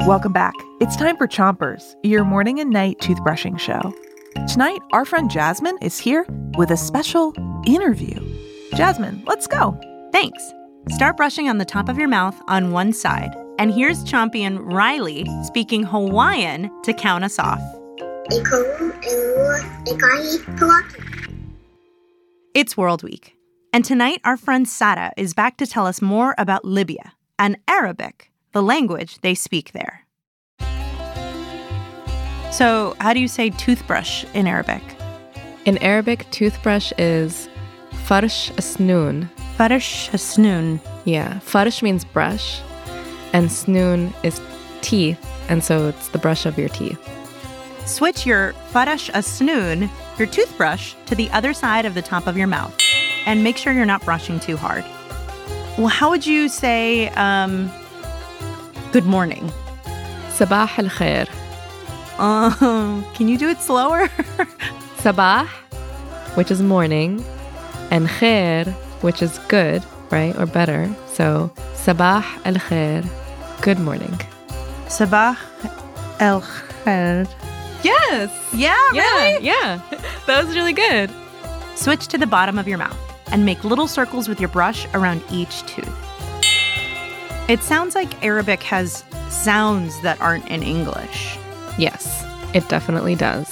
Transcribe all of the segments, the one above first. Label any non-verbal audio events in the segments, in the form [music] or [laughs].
Welcome back. It's time for Chompers, your morning and night toothbrushing show. Tonight, our friend Jasmine is here with a special interview. Jasmine, let's go. Thanks. Start brushing on the top of your mouth on one side. And here's champion Riley speaking Hawaiian to count us off. It's World Week. And tonight, our friend Sarah is back to tell us more about Libya and Arabic, the language they speak there. So, how do you say toothbrush in Arabic? In Arabic, toothbrush is farsh asnoon. Farsh asnoon. Yeah, farsh means brush, and snoon is teeth, and so it's the brush of your teeth. Switch your farash asnoon, your toothbrush, to the other side of the top of your mouth, and make sure you're not brushing too hard. Well, how would you say um, good morning? Sabah al khair. Uh, [laughs] can you do it slower? [laughs] Sabah, which is morning, and khair, which is good, right, or better. So sabah al khair, good morning. Sabah el khair. Yes. Yeah, Yeah. really? Yeah. That was really good. Switch to the bottom of your mouth and make little circles with your brush around each tooth. It sounds like Arabic has sounds that aren't in English. Yes, it definitely does.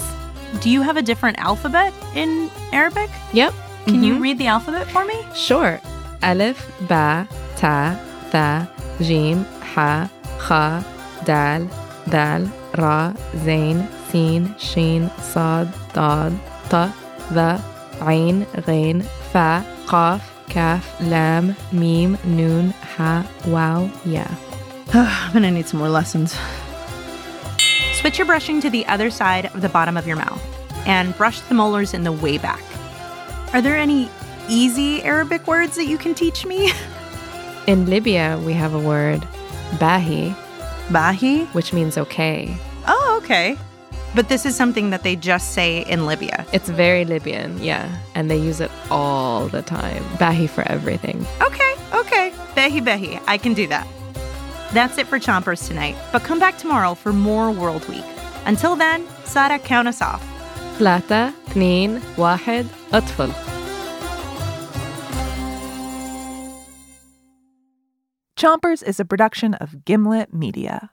Do you have a different alphabet in Arabic? Yep. Can you Mhm. read the alphabet for me? Sure. Alif, ba, ta, tha, jim, ha, kha, dal, dal, ra, zain, sin, shin, sad, dad, ta, tha, ain, ghain, fa, qaf, kaf, lam, mim, noon, ha, wow, yeah. [sighs] I'm gonna need some more lessons. Switch your brushing to the other side of the bottom of your mouth and brush the molars in the way back. Are there any easy Arabic words that you can teach me? [laughs] In Libya, we have a word, bahi, Bahi? which means okay. Oh, okay. But this is something that they just say in Libya. It's very Libyan, yeah. And they use it all the time. Bahi for everything. Okay, okay. Behi Behi. I can do that. That's it for Chompers tonight, but come back tomorrow for more World Week. Until then, Sarah, count us off. ثلاثة اثنين واحد اطفل Chompers is a production of Gimlet Media.